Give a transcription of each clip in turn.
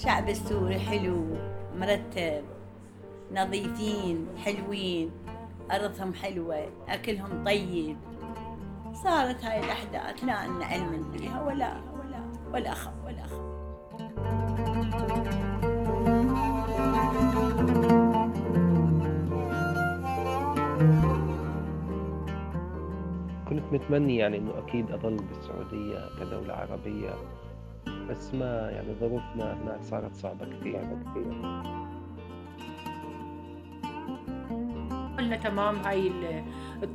الشعب السوري حلو مرتب نظيفين حلوين أرضهم حلوة أكلهم طيب. صارت هاي الأحداث لا عنا علم فيها ولا ولا ولا خ ولا خ. كنت متمني يعني إنه أكيد أضل بالسعودية كدولة عربية. بس ما يعني ظروفنا هناك صارت صعبة كثير. كثير. قلنا تمام هاي.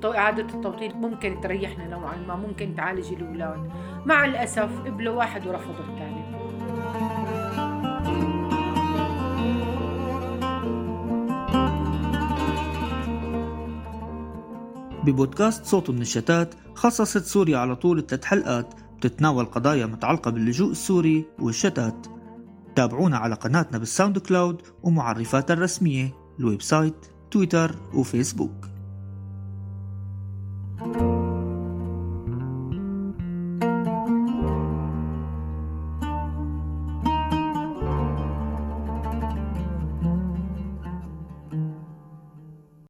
إعادة التوطين ممكن تريحنا نوعا ما ممكن تعالج الأولاد. مع الأسف قبلوا واحد ورفضوا الثاني. ببودكاست صوت من الشتات خصصت سوريا على طول ثلاث حلقات بتتناول قضايا متعلقة باللجوء السوري والشتات. تابعونا على قناتنا بالساوند كلاود ومعرفاتها الرسمية ال website تويتر وفيسبوك.